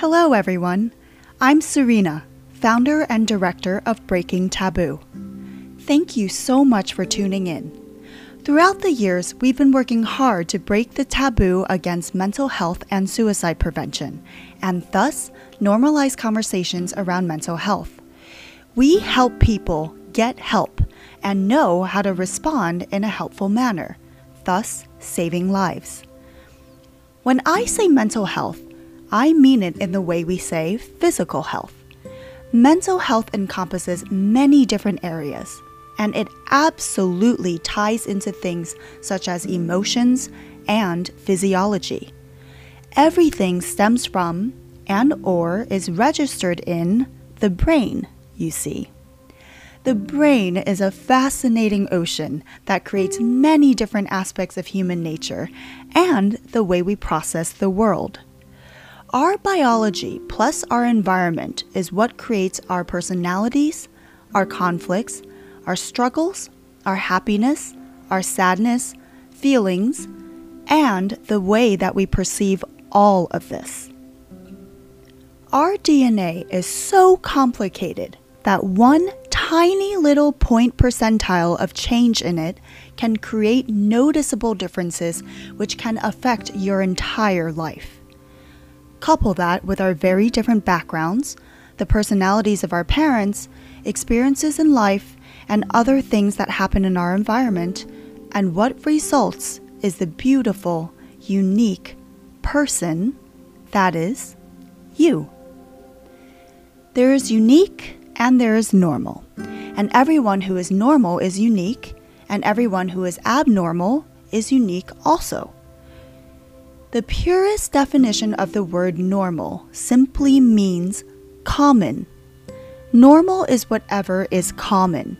Hello, everyone. I'm Serena, founder and director of Breaking Taboo. Thank you so much for tuning in. Throughout the years, we've been working hard to break the taboo against mental health and suicide prevention, and thus normalize conversations around mental health. We help people get help and know how to respond in a helpful manner, thus saving lives. When I say mental health, I mean it in the way we say physical health. Mental health encompasses many different areas, and it absolutely ties into things such as emotions and physiology. Everything stems from and or is registered in the brain, you see. The brain is a fascinating ocean that creates many different aspects of human nature and the way we process the world. Our biology plus our environment is what creates our personalities, our conflicts, our struggles, our happiness, our sadness, feelings, and the way that we perceive all of this. Our DNA is so complicated that one tiny little point percentile of change in it can create noticeable differences which can affect your entire life. Couple that with our very different backgrounds, the personalities of our parents, experiences in life, and other things that happen in our environment, and what results is the beautiful, unique person that is you. There is unique and there is normal. And everyone who is normal is unique, and everyone who is abnormal is unique also. The purest definition of the word normal simply means common. Normal is whatever is common.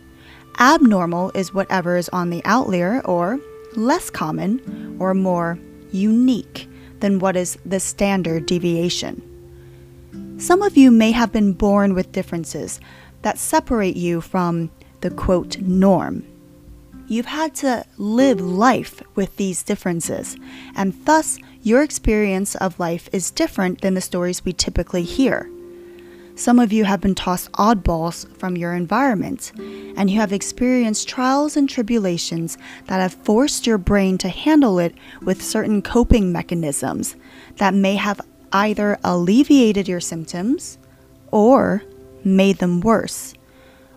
Abnormal is whatever is on the outlier or less common or more unique than what is the standard deviation. Some of you may have been born with differences that separate you from the quote norm. You've had to live life with these differences, and thus your experience of life is different than the stories we typically hear. Some of you have been tossed oddballs from your environment, and you have experienced trials and tribulations that have forced your brain to handle it with certain coping mechanisms that may have either alleviated your symptoms or made them worse,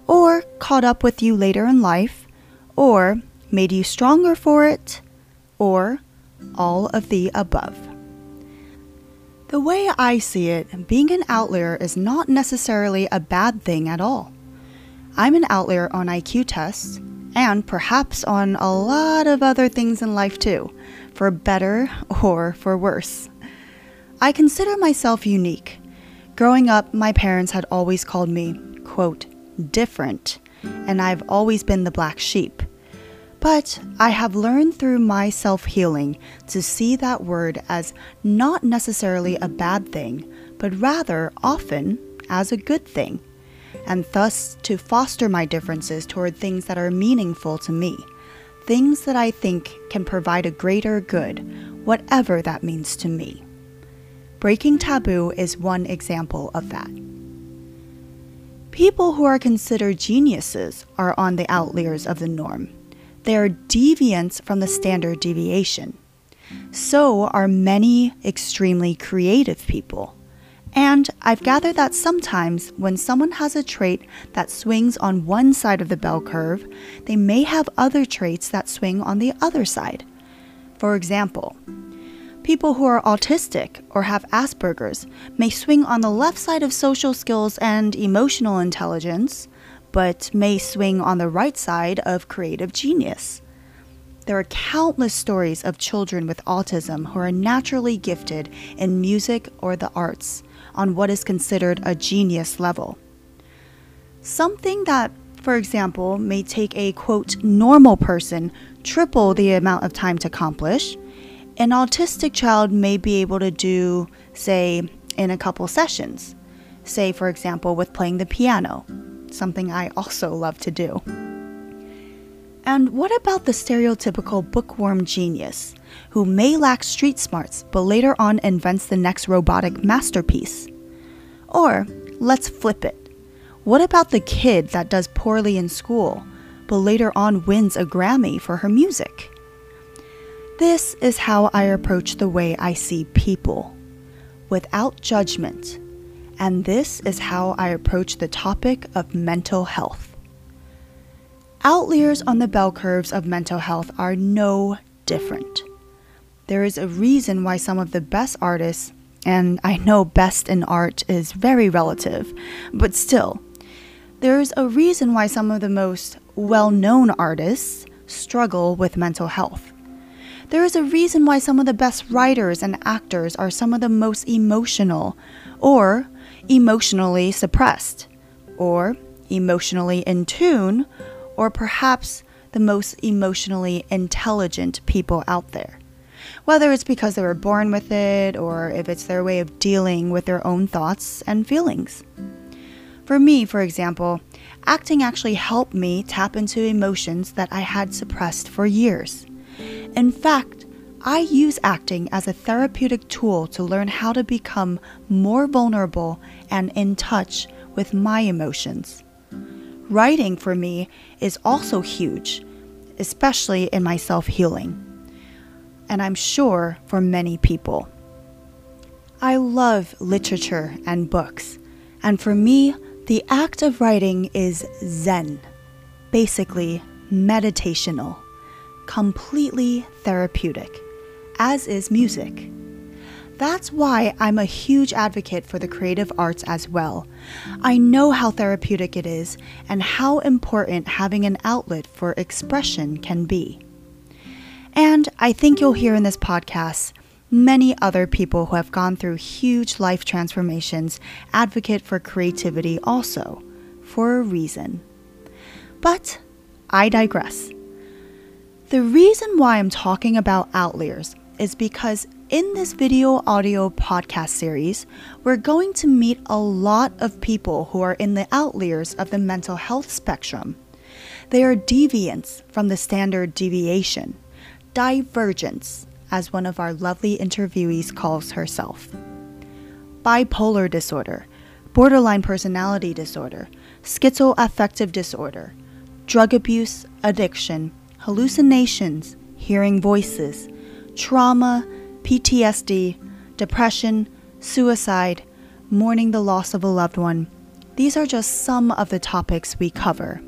or caught up with you later in life, or made you stronger for it, or all of the above. The way I see it, being an outlier is not necessarily a bad thing at all. I'm an outlier on IQ tests, and perhaps on a lot of other things in life too, for better or for worse. I consider myself unique. Growing up, my parents had always called me, quote, different, and I've always been the black sheep. But I have learned through my self healing to see that word as not necessarily a bad thing, but rather often as a good thing, and thus to foster my differences toward things that are meaningful to me, things that I think can provide a greater good, whatever that means to me. Breaking taboo is one example of that. People who are considered geniuses are on the outliers of the norm they are deviants from the standard deviation. So are many extremely creative people. And I've gathered that sometimes when someone has a trait that swings on one side of the bell curve, they may have other traits that swing on the other side. For example, people who are autistic or have Asperger's may swing on the left side of social skills and emotional intelligence, but may swing on the right side of creative genius. There are countless stories of children with autism who are naturally gifted in music or the arts on what is considered a genius level. Something that, for example, may take a quote normal person triple the amount of time to accomplish, an autistic child may be able to do, say, in a couple sessions. Say, for example, with playing the piano something I also love to do. And what about the stereotypical bookworm genius, who may lack street smarts but later on invents the next robotic masterpiece? Or let's flip it. What about the kid that does poorly in school, but later on wins a Grammy for her music? This is how I approach the way I see people, without judgment. And this is how I approach the topic of mental health. Outliers on the bell curves of mental health are no different. There is a reason why some of the best artists, and I know best in art is very relative, but still, there is a reason why some of the most well known artists struggle with mental health. There is a reason why some of the best writers and actors are some of the most emotional, or emotionally suppressed, or emotionally in tune, or perhaps the most emotionally intelligent people out there. Whether it's because they were born with it, or if it's their way of dealing with their own thoughts and feelings. For me, for example, acting actually helped me tap into emotions that I had suppressed for years. In fact, I use acting as a therapeutic tool to learn how to become more vulnerable and in touch with my emotions. Writing for me is also huge, especially in my self healing. And I'm sure for many people. I love literature and books, and for me, the act of writing is Zen, basically meditational completely therapeutic, as is music. That's why I'm a huge advocate for the creative arts as well. I know how therapeutic it is and how important having an outlet for expression can be. And I think you'll hear in this podcast many other people who have gone through huge life transformations advocate for creativity also, for a reason. But I digress. The reason why I'm talking about outliers is because in this video audio podcast series, we're going to meet a lot of people who are in the outliers of the mental health spectrum. They are deviants from the standard deviation, divergence, as one of our lovely interviewees calls herself. Bipolar disorder, borderline personality disorder, schizoaffective disorder, drug abuse, addiction, hallucinations, hearing voices, trauma, PTSD, depression, suicide, mourning the loss of a loved one. These are just some of the topics we cover.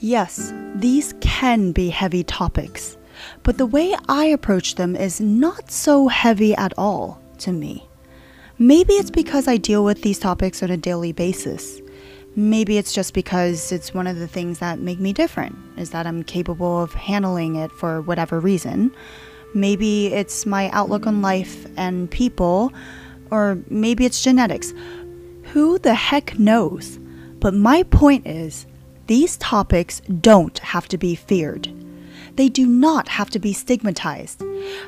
Yes, these can be heavy topics, but the way I approach them is not so heavy at all to me. Maybe it's because I deal with these topics on a daily basis. Maybe it's just because it's one of the things that make me different, is that I'm capable of handling it for whatever reason. Maybe it's my outlook on life and people, or maybe it's genetics. Who the heck knows? But my point is, these topics don't have to be feared. They do not have to be stigmatized.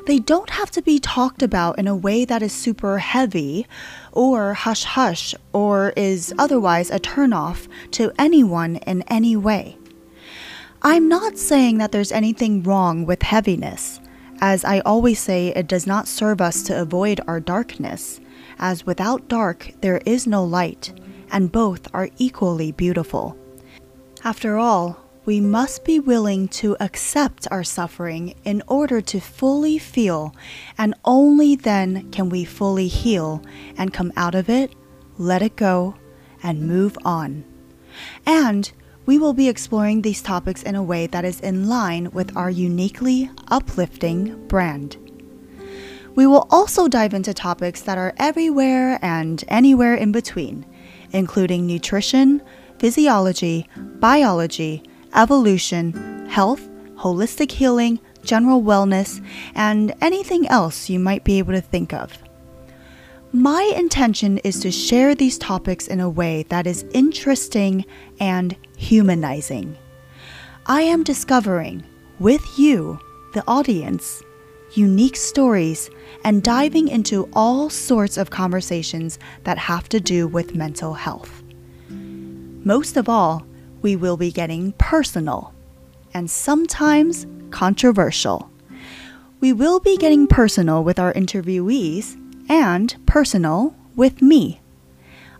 They don't have to be talked about in a way that is super heavy or hush hush or is otherwise a turnoff to anyone in any way. I'm not saying that there's anything wrong with heaviness. As I always say, it does not serve us to avoid our darkness, as without dark there is no light, and both are equally beautiful. After all, we must be willing to accept our suffering in order to fully feel, and only then can we fully heal and come out of it, let it go, and move on. And we will be exploring these topics in a way that is in line with our uniquely uplifting brand. We will also dive into topics that are everywhere and anywhere in between, including nutrition, physiology, biology, evolution, health, holistic healing, general wellness, and anything else you might be able to think of. My intention is to share these topics in a way that is interesting and humanizing. I am discovering, with you, the audience, unique stories and diving into all sorts of conversations that have to do with mental health. Most of all, we will be getting personal and sometimes controversial. We will be getting personal with our interviewees and personal with me.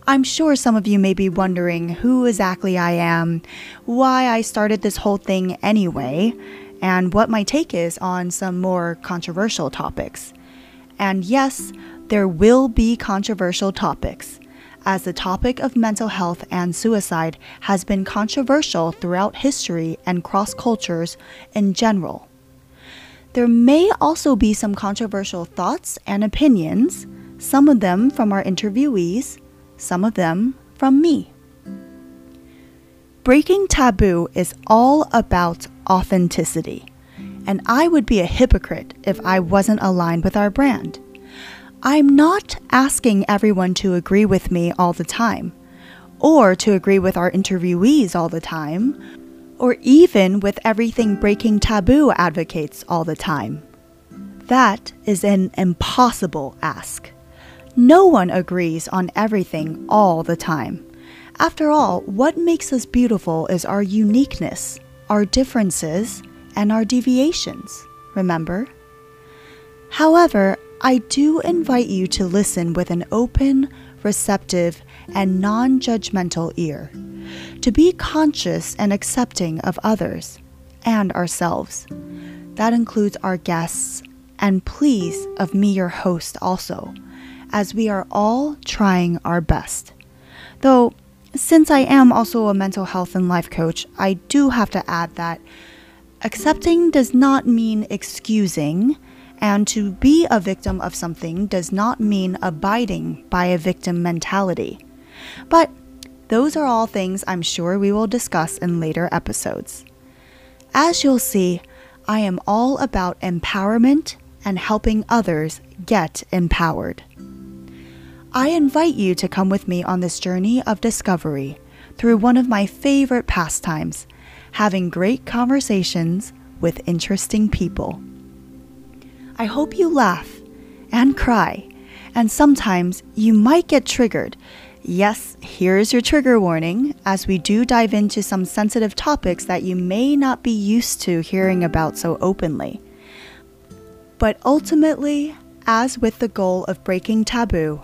I'm sure some of you may be wondering who exactly I am, why I started this whole thing anyway, and what my take is on some more controversial topics. And yes, there will be controversial topics, as the topic of mental health and suicide has been controversial throughout history and cross cultures in general. There may also be some controversial thoughts and opinions, some of them from our interviewees, some of them from me. Breaking taboo is all about authenticity, and I would be a hypocrite if I wasn't aligned with our brand. I'm not asking everyone to agree with me all the time, or to agree with our interviewees all the time, or even with everything Breaking Taboo advocates all the time. That is an impossible ask. No one agrees on everything all the time. After all, what makes us beautiful is our uniqueness, our differences, and our deviations, remember? However, I do invite you to listen with an open, receptive, and non judgmental ear to be conscious and accepting of others and ourselves. That includes our guests, and please of me, your host, also, as we are all trying our best. Though, since I am also a mental health and life coach, I do have to add that accepting does not mean excusing, and to be a victim of something does not mean abiding by a victim mentality. But those are all things I'm sure we will discuss in later episodes. As you'll see, I am all about empowerment and helping others get empowered. I invite you to come with me on this journey of discovery through one of my favorite pastimes, having great conversations with interesting people. I hope you laugh and cry, and sometimes you might get triggered Yes, here's your trigger warning as we do dive into some sensitive topics that you may not be used to hearing about so openly. But ultimately, as with the goal of breaking taboo,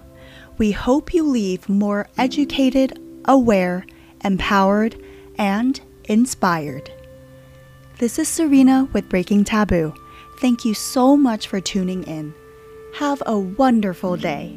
we hope you leave more educated, aware, empowered, and inspired. This is Serena with Breaking Taboo. Thank you so much for tuning in. Have a wonderful day.